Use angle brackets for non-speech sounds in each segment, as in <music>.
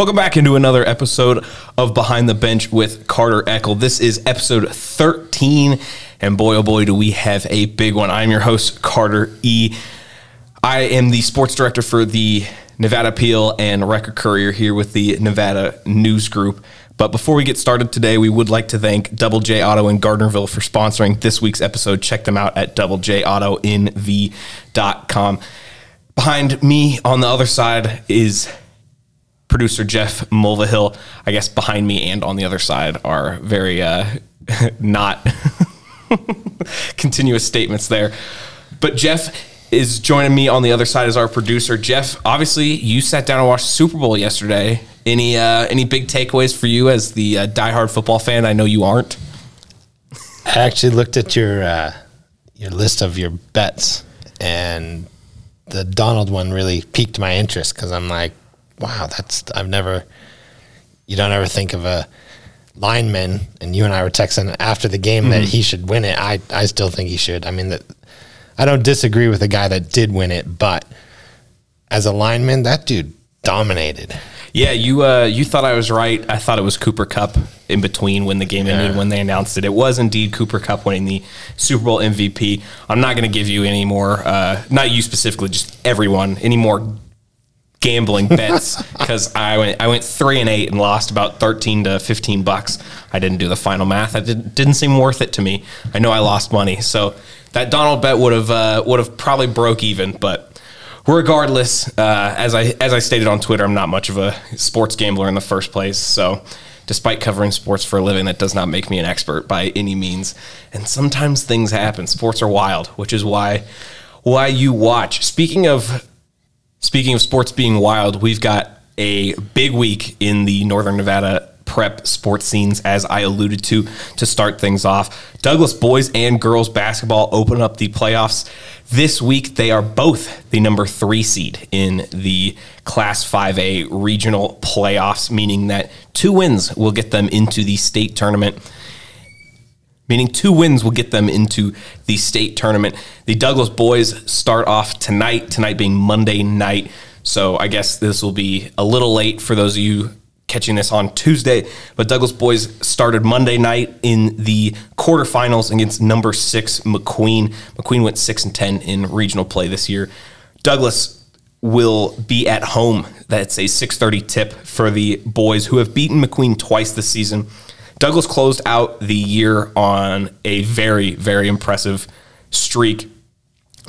Welcome back into another episode of Behind the Bench with Carter Eckl. This is episode 13, and boy, oh boy, do we have a big one. I'm your host, Carter E. I am the sports director for the Nevada Appeal and Record Courier here with the Nevada News Group. But before we get started today, we would like to thank Double J Auto in Gardnerville for sponsoring this week's episode. Check them out at doublejautonv.com. Behind me on the other side is producer Jeff Mulvihill. I guess behind me and on the other side are very uh, <laughs> not <laughs> continuous statements there. But Jeff is joining me on the other side as our producer. Jeff, obviously, you sat down and watched Super Bowl yesterday. Any uh, any big takeaways for you as the uh, diehard football fan? I know you aren't. I actually looked at your uh, your list of your bets, and the Donald one really piqued my interest because I'm like, wow, that's I've never. You don't ever think of a lineman, and you and I were texting after the game mm-hmm. that he should win it. I I still think he should. I mean that. I don't disagree with the guy that did win it, but as a lineman, that dude dominated. Yeah, you uh, you thought I was right. I thought it was Cooper Kupp in between when the game ended when they announced it. It was indeed Cooper Kupp winning the Super Bowl MVP. I'm not going to give you any more, uh, not you specifically, just everyone, any more gambling bets <laughs> because I went I went three and eight and lost about thirteen to fifteen bucks. I didn't do the final math. It did, didn't seem worth it to me. I know I lost money, so that Donald bet would have uh, would have probably broke even, but regardless, uh, as I as I stated on Twitter, I'm not much of a sports gambler in the first place. So, despite covering sports for a living, that does not make me an expert by any means. And sometimes things happen. Sports are wild, which is why why you watch. Speaking of speaking of sports being wild, we've got a big week in the Northern Nevada prep sports scenes, as I alluded to to start things off. Douglas boys and girls basketball open up the playoffs this week. They are both the number three seed in the Class 5A regional playoffs, meaning that two wins will get them into the state tournament meaning two wins will get them into the state tournament. The Douglas boys start off tonight, tonight being Monday night. So I guess this will be a little late for those of you catching this on Tuesday. But Douglas boys started Monday night in the quarterfinals against number six McQueen. McQueen went six and ten in regional play this year. Douglas will be at home. That's a 6:30 tip for the boys who have beaten McQueen twice this season. Douglas closed out the year on a very, very impressive streak.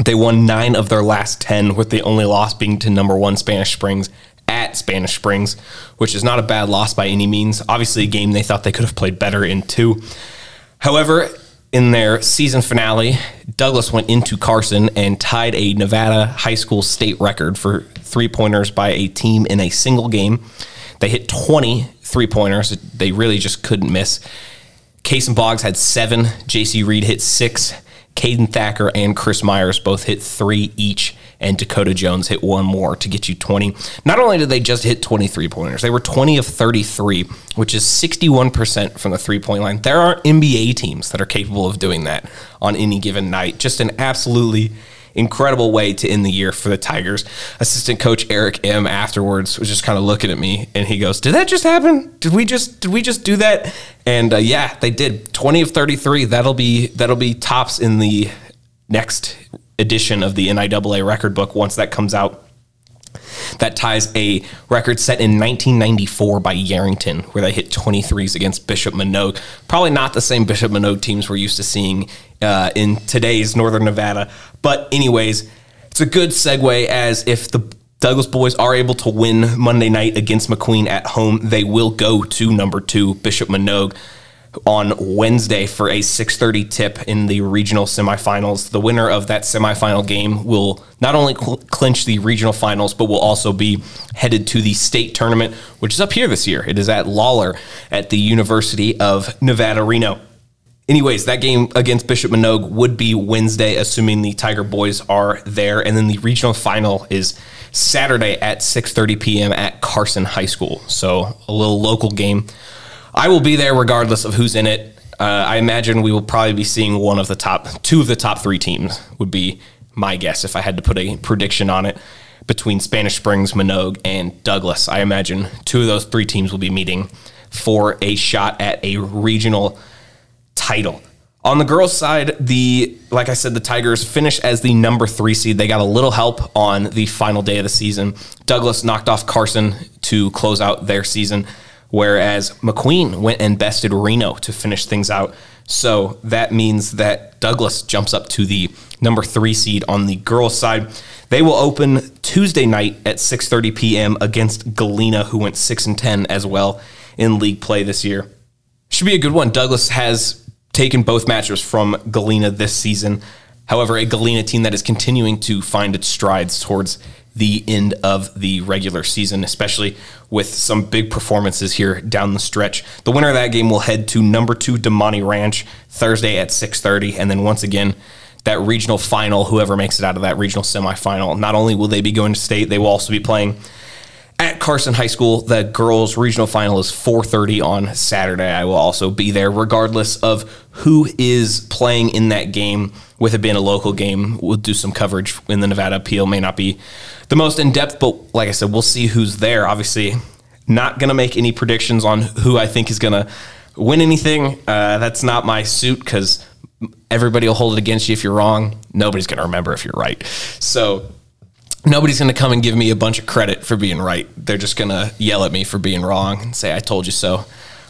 They won nine of their last 10, with the only loss being to number one Spanish Springs at Spanish Springs, which is not a bad loss by any means. Obviously, a game they thought they could have played better in too. However, in their season finale, Douglas went into Carson and tied a Nevada high school state record for three pointers by a team in a single game. They hit 20 three pointers. They really just couldn't miss. Case and Boggs had seven. JC Reed hit six. Caden Thacker and Chris Myers both hit three each and Dakota Jones hit one more to get you 20. Not only did they just hit 23 pointers, they were 20 of 33, which is 61% from the three point line. There are NBA teams that are capable of doing that on any given night. Just an absolutely incredible way to end the year for the Tigers. Assistant coach Eric M afterwards was just kind of looking at me and he goes, "Did that just happen? Did we just did we just do that?" And uh, yeah, they did. 20 of 33. That'll be that'll be tops in the next edition of the NIAA record book once that comes out. That ties a record set in 1994 by Yerington, where they hit 23s against Bishop Manogue. Probably not the same Bishop Manogue teams we're used to seeing uh, in today's Northern Nevada. But, anyways, it's a good segue as if the Douglas boys are able to win Monday night against McQueen at home, they will go to number two, Bishop Manogue on Wednesday for a 6:30 tip in the regional semifinals. The winner of that semifinal game will not only cl- clinch the regional finals, but will also be headed to the state tournament, which is up here this year. It is at Lawlor at the University of Nevada, Reno. Anyways, that game against Bishop Manogue would be Wednesday, assuming the Tiger boys are there, and then the regional final is Saturday at 6:30 p.m. at Carson High School. So a little local game I will be there regardless of who's in it. Uh, I imagine we will probably be seeing one of the top two of the top three teams would be my guess if I had to put a prediction on it. between Spanish Springs, Manogue, and Douglas. I imagine two of those three teams will be meeting for a shot at a regional title. On the girls' side, the like I said, the Tigers finished as the number three seed. They got a little help on the final day of the season. Douglas knocked off Carson to close out their season, whereas McQueen went and bested Reno to finish things out. So that means that Douglas jumps up to the number three seed on the girls' side. They will open Tuesday night at 6:30 p.m. against Galena, who went six and ten as well in league play this year. Should be a good one. Douglas has taken both matches from Galena this season. However, a Galena team that is continuing to find its strides towards the end of the regular season, especially with some big performances here down the stretch. The winner of that game will head to number two Damonte Ranch Thursday at 6:30, and then once again that regional final. Whoever makes it out of that regional semifinal, not only will they be going to state, they will also be playing at Carson High School. The girls' regional final is 4:30 on Saturday. I will also be there, regardless of who is playing in that game. With it being a local game, we'll do some coverage in the Nevada Appeal. May not be the most in depth, but like I said, we'll see who's there. Obviously, not going to make any predictions on who I think is going to win anything. Uh, that's not my suit because everybody will hold it against you if you're wrong. Nobody's going to remember if you're right. So nobody's going to come and give me a bunch of credit for being right. They're just going to yell at me for being wrong and say, I told you so.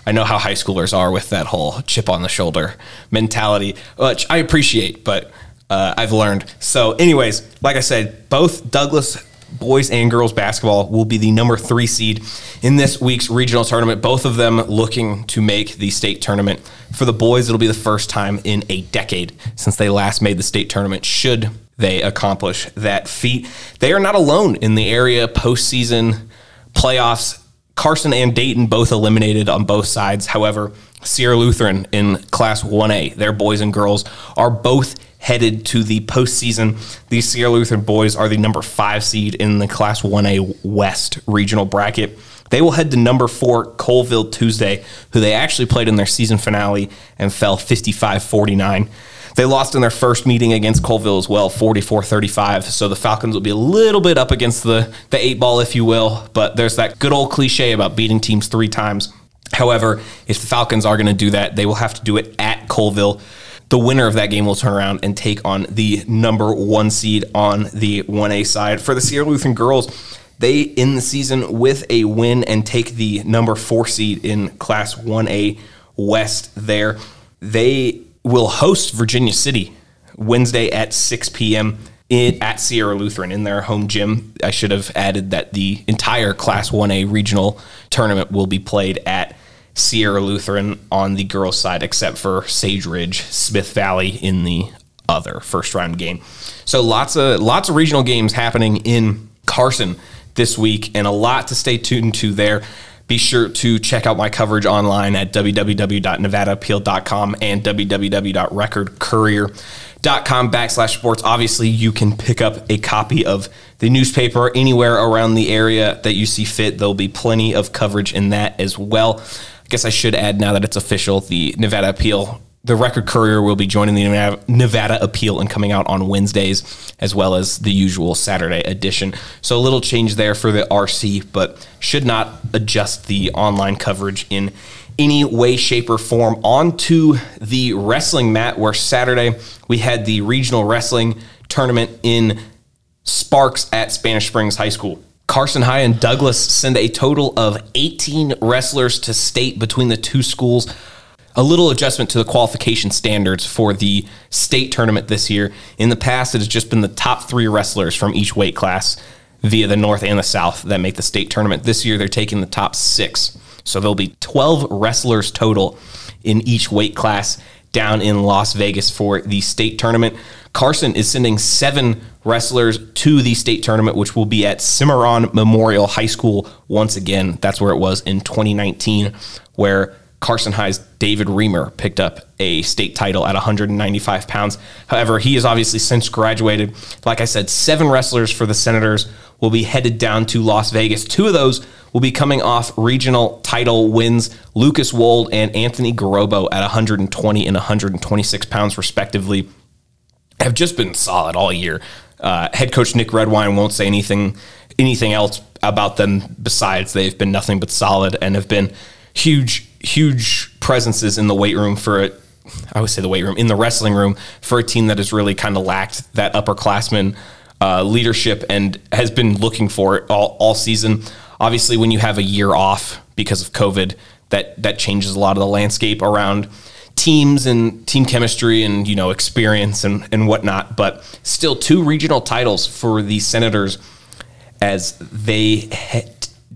I know how high schoolers are with that whole chip on the shoulder mentality, which I appreciate, but uh, I've learned. So, anyways, like I said, both Douglas boys and girls basketball will be the number three seed in this week's regional tournament. Both of them looking to make the state tournament. For the boys, it'll be the first time in a decade since they last made the state tournament, should they accomplish that feat. They are not alone in the area postseason playoffs Carson and Dayton both eliminated on both sides. However, Sierra Lutheran in Class 1A, their boys and girls, are both headed to the postseason. These Sierra Lutheran boys are the number five seed in the Class 1A West regional bracket. They will head to number four Coleville Tuesday, who they actually played in their season finale and fell 55 49. They lost in their first meeting against Coleville as well, 44 35. So the Falcons will be a little bit up against the, the eight ball, if you will. But there's that good old cliche about beating teams three times. However, if the Falcons are going to do that, they will have to do it at Coleville. The winner of that game will turn around and take on the number one seed on the 1A side. For the Sierra Lutheran girls, they end the season with a win and take the number four seed in Class 1A West there. They will host Virginia City Wednesday at 6 p.m. In, at Sierra Lutheran in their home gym. I should have added that the entire Class 1A regional tournament will be played at Sierra Lutheran on the girls' side, except for Sage Ridge, Smith Valley in the other first round game. So lots of lots of regional games happening in Carson this week, and a lot to stay tuned to there. Be sure to check out my coverage online at www.nevadaappeal.com and www.recordcourier.com backslash sports. Obviously, you can pick up a copy of the newspaper anywhere around the area that you see fit. There'll be plenty of coverage in that as well. I guess I should add now that it's official, the Nevada Appeal the Record Courier will be joining the Nevada Appeal and coming out on Wednesdays, as well as the usual Saturday edition. So a little change there for the RC, but should not adjust the online coverage in any way, shape, or form. On to the wrestling mat, where Saturday we had the regional wrestling tournament in Sparks at Spanish Springs High School. Carson High and Douglas send a total of 18 wrestlers to state between the two schools a little adjustment to the qualification standards for the state tournament this year. In the past, it has just been the top three wrestlers from each weight class via the North and the South that make the state tournament. This year, they're taking the top six. So there'll be 12 wrestlers total in each weight class down in Las Vegas for the state tournament. Carson is sending seven wrestlers to the state tournament, which will be at Cimarron Memorial High School once again. That's where it was in 2019, where Carson High's David Reamer picked up a state title at 195 pounds. However, he has obviously since graduated. Like I said, seven wrestlers for the Senators will be headed down to Las Vegas. Two of those will be coming off regional title wins Lucas Wold and Anthony Garobo at 120 and 126 pounds, respectively. Have just been solid all year. Uh, head coach Nick Redwine won't say anything anything else about them besides they've been nothing but solid and have been huge huge presences in the weight room for it. I would say the weight room in the wrestling room for a team that has really kind of lacked that upperclassman uh, leadership and has been looking for it all, all season. Obviously, when you have a year off because of COVID, that that changes a lot of the landscape around teams and team chemistry and you know experience and, and whatnot. But still, two regional titles for the Senators as they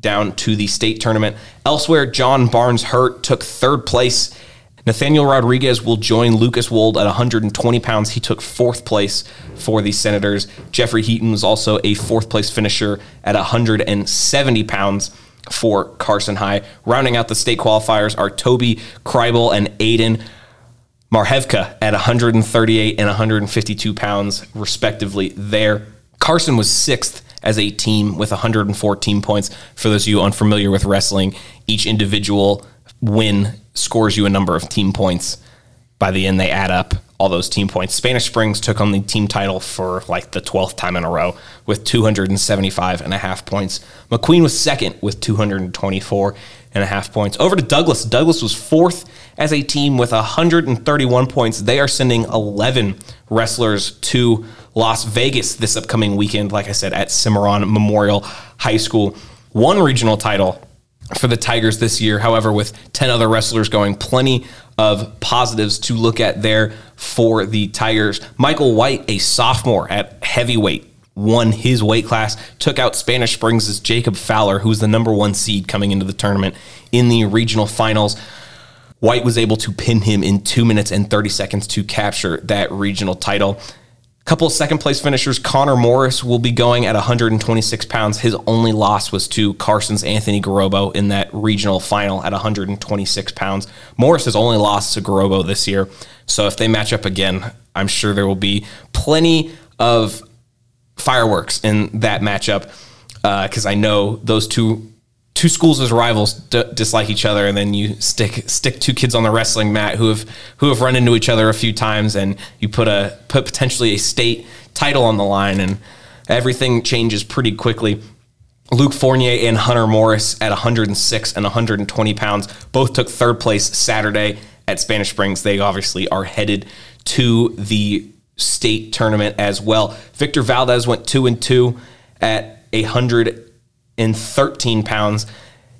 down to the state tournament. Elsewhere, John Barnes Hurt took third place. Nathaniel Rodriguez will join Lucas Wold at 120 pounds. He took fourth place for the Senators. Jeffrey Heaton was also a fourth place finisher at 170 pounds for Carson High. Rounding out the state qualifiers are Toby Kreibel and Aiden Marhevka at 138 and 152 pounds, respectively, there. Carson was sixth as a team with 114 points. For those of you unfamiliar with wrestling, each individual win scores you a number of team points. By the end, they add up all those team points. Spanish Springs took on the team title for like the 12th time in a row with 275 and a half points. McQueen was second with 224 and a half points. Over to Douglas. Douglas was fourth as a team with 131 points. They are sending 11 wrestlers to Las Vegas this upcoming weekend, like I said, at Cimarron Memorial High School. One regional title for the Tigers this year, however, with 10 other wrestlers going, plenty of positives to look at there for the Tigers. Michael White, a sophomore at heavyweight, won his weight class, took out Spanish Springs' Jacob Fowler, who was the number one seed coming into the tournament in the regional finals. White was able to pin him in two minutes and 30 seconds to capture that regional title couple of second place finishers. Connor Morris will be going at 126 pounds. His only loss was to Carson's Anthony Garobo in that regional final at 126 pounds. Morris has only lost to Garobo this year. So if they match up again, I'm sure there will be plenty of fireworks in that matchup because uh, I know those two two schools as rivals d- dislike each other, and then you stick stick two kids on the wrestling mat who have who have run into each other a few times, and you put a put potentially a state title on the line, and everything changes pretty quickly. Luke Fournier and Hunter Morris at 106 and 120 pounds both took third place Saturday at Spanish Springs. They obviously are headed to the state tournament as well. Victor Valdez went two and two at a hundred and 13 pounds.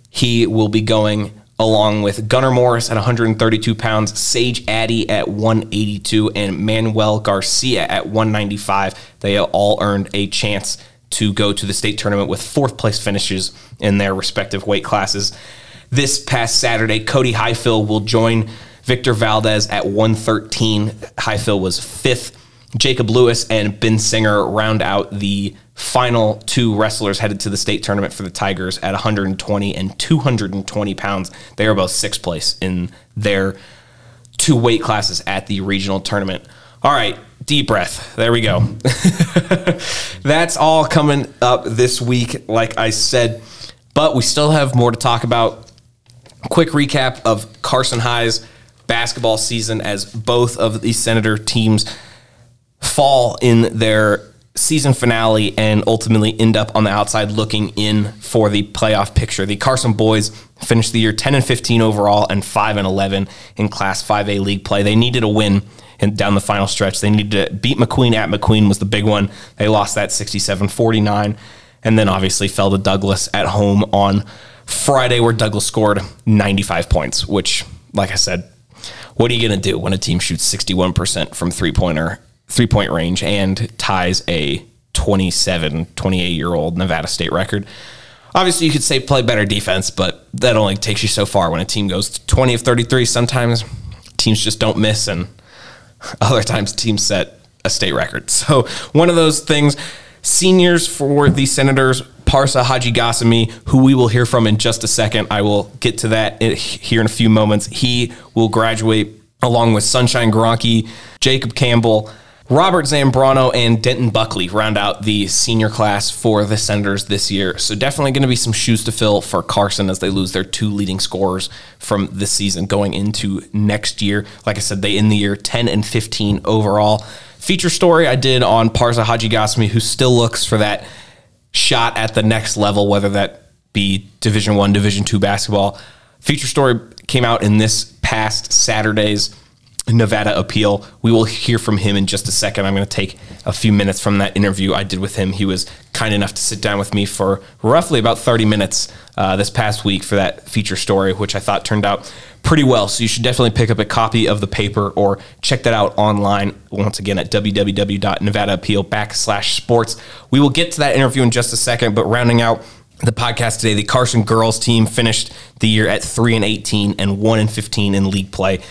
He will be going along with Gunnar Morris at 132 pounds, Sage Addy at 182, and Manuel Garcia at 195. They all earned a chance to go to the state tournament with fourth place finishes in their respective weight classes. This past Saturday, Cody Highfill will join Victor Valdez at 113. Highfill was fifth. Jacob Lewis and Ben Singer round out the final two wrestlers headed to the state tournament for the Tigers at 120 and 220 pounds. They are both sixth place in their two weight classes at the regional tournament. All right, deep breath. There we go. <laughs> That's all coming up this week, like I said. But we still have more to talk about. Quick recap of Carson High's basketball season as both of the Senator teams fall in their season finale and ultimately end up on the outside looking in for the playoff picture. The Carson boys finished the year 10 and 15 overall and 5 and 11 in Class 5A league play. They needed a win and down the final stretch. They needed to beat McQueen at McQueen was the big one. They lost that 67-49 and then obviously fell to Douglas at home on Friday where Douglas scored 95 points, which like I said, what are you going to do when a team shoots 61% from three-pointer three point range and ties a 27, 28 year old Nevada State record. Obviously, you could say play better defense, but that only takes you so far when a team goes 20 of 33. Sometimes teams just don't miss, and <laughs> other times teams set a state record. <laughs> So, one of those things. Seniors for the Senators, Parsa Hadjighasemi, who we will hear from in just a second. I will get to that here in a few moments. He will graduate along with Sunshine Gronke, Jacob Campbell, Robert Zambrano and Denton Buckley round out the senior class for the Senators this year. So definitely going to be some shoes to fill for Carson as they lose their two leading scorers from this season going into next year. Like I said, they end the year 10 and 15 overall. feature story I did on Parsa Hadjighasemi, who still looks for that shot at the next level, whether that be Division One, Division Two basketball. Feature story came out in this past Saturday's Nevada appeal. We will hear from him in just a second. I'm going to take a few minutes from that interview I did with him. He was kind enough to sit down with me for roughly about 30 minutes uh, this past week for that feature story, which I thought turned out pretty well. So you should definitely pick up a copy of the paper or check that out online once again at www.nevadaappeal backslash sports. We will get to that interview in just a second, but rounding out the podcast today, the Carson girls team finished the year at 3 and 18 and 1 and 15 in league play.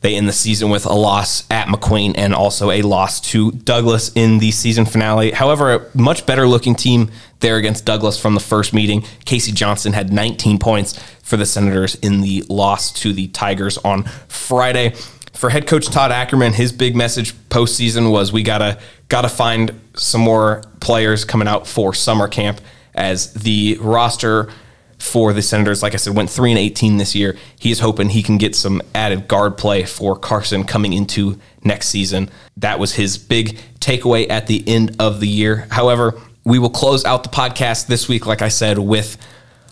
They end the season with a loss at McQueen and also a loss to Douglas in the season finale. However, a much better looking team there against Douglas from the first meeting. Casey Johnson had 19 points for the Senators in the loss to the Tigers on Friday. For head coach Todd Ackerman, his big message postseason was we gotta gotta find some more players coming out for summer camp as the roster for the Senators. Like I said, went three and eighteen this year. He is hoping he can get some added guard play for Carson coming into next season. That was his big takeaway at the end of the year. However, we will close out the podcast this week, like I said, with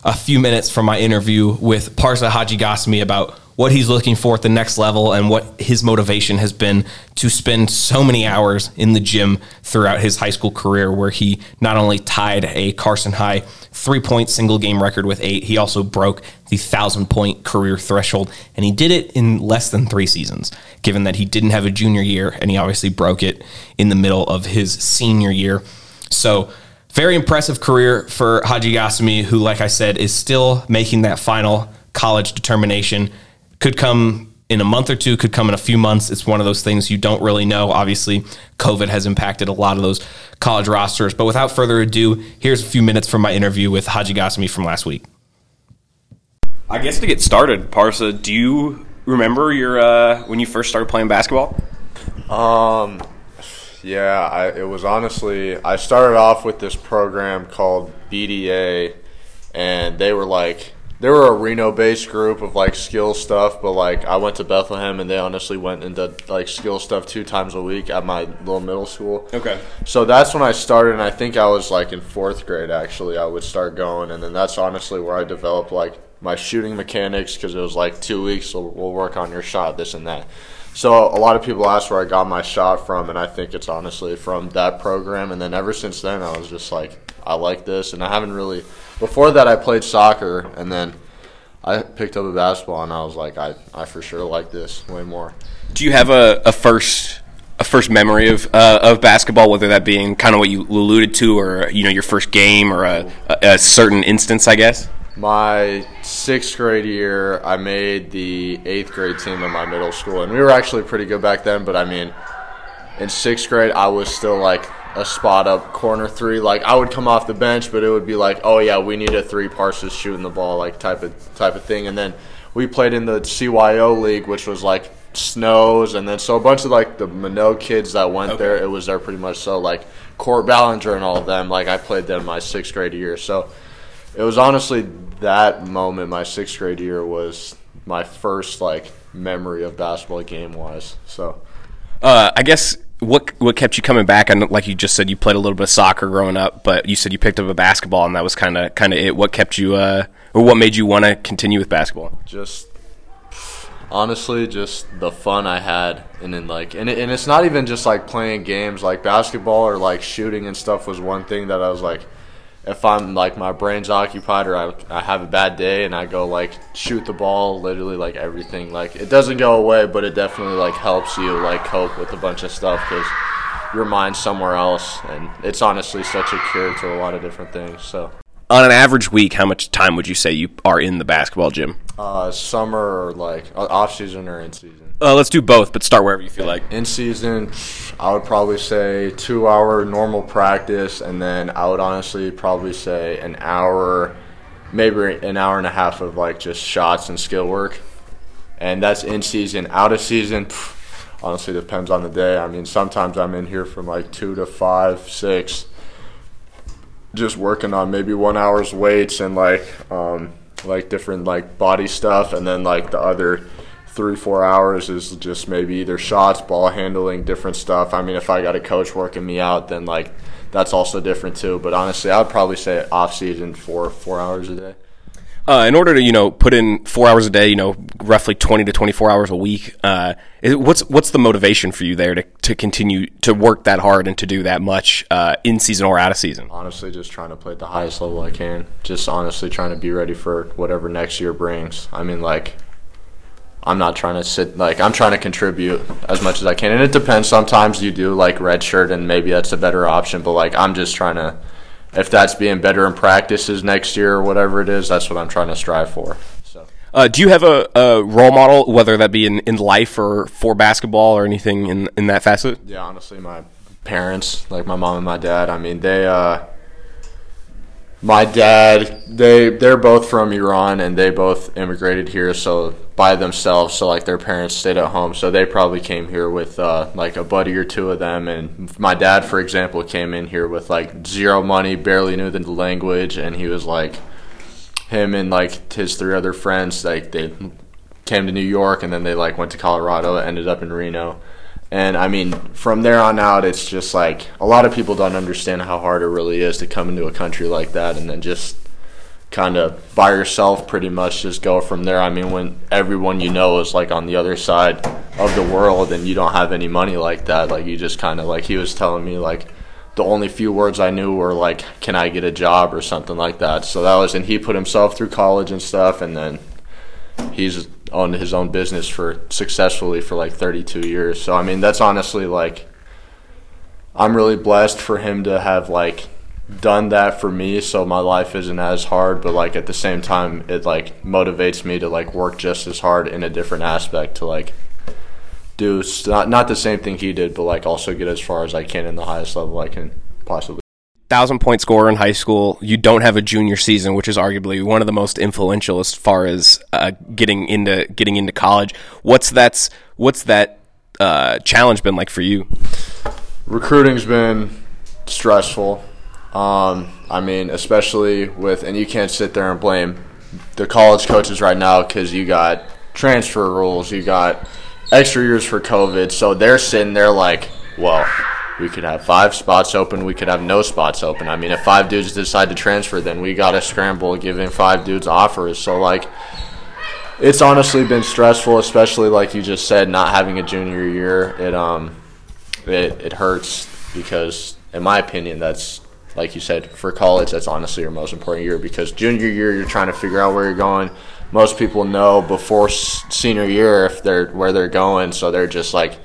a few minutes from my interview with Parsa Hadjighasemi about what he's looking for at the next level and what his motivation has been to spend so many hours in the gym throughout his high school career, where he not only tied a Carson High three point single game record with eight, he also broke the thousand point career threshold. And he did it in less than three seasons, given that he didn't have a junior year and he obviously broke it in the middle of his senior year. So, very impressive career for Hadjighasemi, who, like I said, is still making that final college determination could come in a month or two, could come in a few months. It's one of those things you don't really know. Obviously, COVID has impacted a lot of those college rosters. But without further ado, here's a few minutes from my interview with Hadjighasemi from last week. I guess to get started, Parsa, do you remember your uh, when you first started playing basketball? Um, yeah, I, it was honestly I started off with this program called BDA, and they were like they were a Reno based group of like skill stuff, but like I went to Bethlehem and they honestly went into like skill stuff two times a week at my little middle school. Okay. So that's when I started, and I think I was like in fourth grade actually. I would start going, and then that's honestly where I developed like my shooting mechanics because it was like two weeks, so we'll work on your shot, this and that. So a lot of people ask where I got my shot from, and I think it's honestly from that program. And then ever since then, I was just like, I like this, and I haven't really before that, I played soccer, and then I picked up a basketball, and I was like, I, I for sure like this way more. Do you have a, a first a first memory of uh, of basketball, whether that being kind of what you alluded to, or you know your first game, or a, a, a certain instance, I guess? My sixth grade year, I made the eighth grade team in my middle school, and we were actually pretty good back then. But I mean, in sixth grade, I was still like a spot up corner three. Like I would come off the bench, but it would be like, oh yeah, we need a three Parsas shooting the ball, like type of type of thing. And then we played in the CYO league, which was like snows, and then so a bunch of like the Manogue kids that went okay. there, it was there pretty much. So like Court Ballinger and all of them, like I played them my sixth grade year. So it was honestly that moment, my sixth grade year was my first like memory of basketball game wise. So uh, I guess what what kept you coming back? And like you just said, you played a little bit of soccer growing up, but you said you picked up a basketball, and that was kind of kind of it. What kept you, uh, or what made you want to continue with basketball? Just honestly, just the fun I had, and then like, and it, and it's not even just like playing games like basketball or like shooting and stuff was one thing that I was like if I'm like my brain's occupied or I, I have a bad day and I go like shoot the ball, literally like everything, like it doesn't go away, but it definitely like helps you like cope with a bunch of stuff because your mind's somewhere else, and it's honestly such a cure to a lot of different things. So on an average week, how much time would you say you are in the basketball gym? Uh, summer or like off season or in season? Uh, let's do both, but start wherever you feel like. In season, I would probably say two hour normal practice, and then I would honestly probably say an hour, maybe an hour and a half of like just shots and skill work, and that's in season. Out of season, honestly depends on the day. I mean, sometimes I'm in here from like two to five, six just working on maybe one hour's weights and like um, like different like body stuff, and then like the other three four hours is just maybe either shots, ball handling, different stuff. I mean, if I got a coach working me out, then like that's also different too. But honestly, I would probably say off season four four hours a day. Uh, in order to you know put in four hours a day, you know roughly twenty to twenty four hours a week. Uh, what's what's the motivation for you there to, to continue to work that hard and to do that much uh, in season or out of season? Honestly, just trying to play at the highest level I can. Just honestly trying to be ready for whatever next year brings. I mean, like I'm not trying to sit like I'm trying to contribute as much as I can, and it depends. Sometimes you do like red shirt, and maybe that's a better option. But like I'm just trying to if that's being better in practices next year or whatever it is, that's what I'm trying to strive for. So. Uh, do you have a, a, role model, whether that be in, in life or for basketball or anything in, in that facet? Yeah, honestly, my parents, like my mom and my dad, I mean, they, uh, my dad, they, they're both from Iran and they both immigrated here. So by themselves. So like their parents stayed at home, so they probably came here with uh, like a buddy or two of them. And my dad, for example, came in here with like zero money, barely knew the language, and he was like him and like his three other friends. Like they came to New York, and then they like went to Colorado, ended up in Reno. And I mean, from there on out, it's just like a lot of people don't understand how hard it really is to come into a country like that and then just kind of by yourself pretty much just go from there. I mean, when everyone you know is like on the other side of the world and you don't have any money like that, like you just kind of like he was telling me like the only few words I knew were like can I get a job or something like that. So that was and he put himself through college and stuff and then he's owned his own business for successfully for like 32 years. So I mean, that's honestly like I'm really blessed for him to have like done that for me so my life isn't as hard but like at the same time it like motivates me to like work just as hard in a different aspect to like do not not the same thing he did but like also get as far as I can in the highest level I can possibly thousand point scorer in high school you don't have a junior season which is arguably one of the most influential as far as uh, getting into getting into college. What's that's what's that uh, challenge been like for you? Recruiting's been stressful. Um, I mean, especially with, and you can't sit there and blame the college coaches right now because you got transfer rules, you got extra years for COVID. So they're sitting there like, well, we could have five spots open, we could have no spots open. I mean, if five dudes decide to transfer, then we got to scramble giving five dudes offers. So, like, it's honestly been stressful, especially like you just said, not having a junior year. It um, it it hurts because, in my opinion, that's like you said, for college, that's honestly your most important year because junior year, you're trying to figure out where you're going. Most people know before senior year if they're where they're going, so they're just like,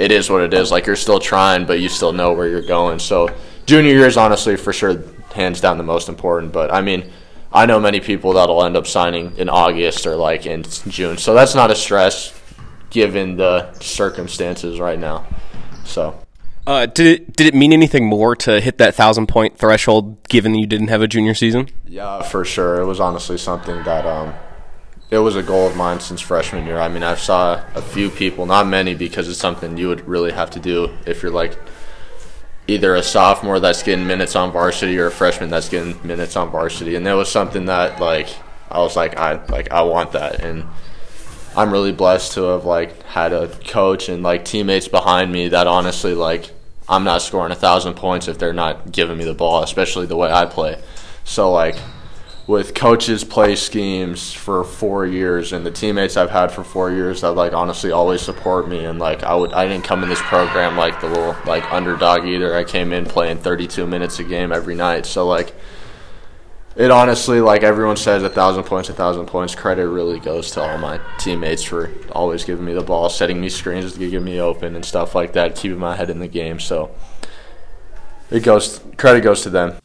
it is what it is. Like you're still trying, but you still know where you're going. So junior year is honestly for sure, hands down, the most important. But I mean, I know many people that'll end up signing in August or like in June, so that's not a stress given the circumstances right now. So. Uh, did it did it mean anything more to hit that thousand point threshold, given you didn't have a junior season? Yeah, for sure. It was honestly something that um, it was a goal of mine since freshman year. I mean, I saw a few people, not many, because it's something you would really have to do if you're like either a sophomore that's getting minutes on varsity or a freshman that's getting minutes on varsity. And that was something that like I was like I like I want that and I'm really blessed to have like had a coach and like teammates behind me that honestly like I'm not scoring a thousand points if they're not giving me the ball, especially the way I play. So like with coaches' play schemes for four years and the teammates I've had for four years that like honestly always support me and like I would I didn't come in this program like the little like underdog either. I came in playing 32 minutes a game every night. So like it honestly, like everyone says, a thousand points, a thousand points. Credit really goes to all my teammates for always giving me the ball, setting me screens to get me open and stuff like that, keeping my head in the game. So it goes credit goes to them.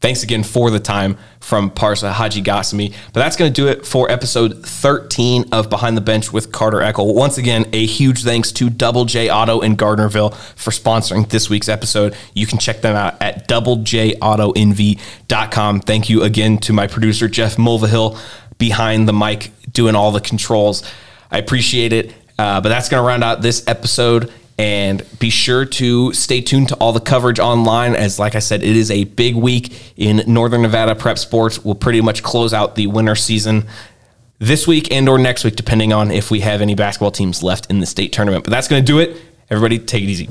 Thanks again for the time from Parsa Hadjighasemi. But that's going to do it for episode 13 of Behind the Bench with Carter Eckl. Once again, a huge thanks to Double J Auto in Gardnerville for sponsoring this week's episode. You can check them out at doublejautonv.com. Thank you again to my producer, Jeff Mulvihill, behind the mic, doing all the controls. I appreciate it. Uh, but that's going to round out this episode. And be sure to stay tuned to all the coverage online. As, like I said, it is a big week in Northern Nevada prep sports. We'll pretty much close out the winter season this week and or next week, depending on if we have any basketball teams left in the state tournament. But that's going to do it. Everybody, take it easy.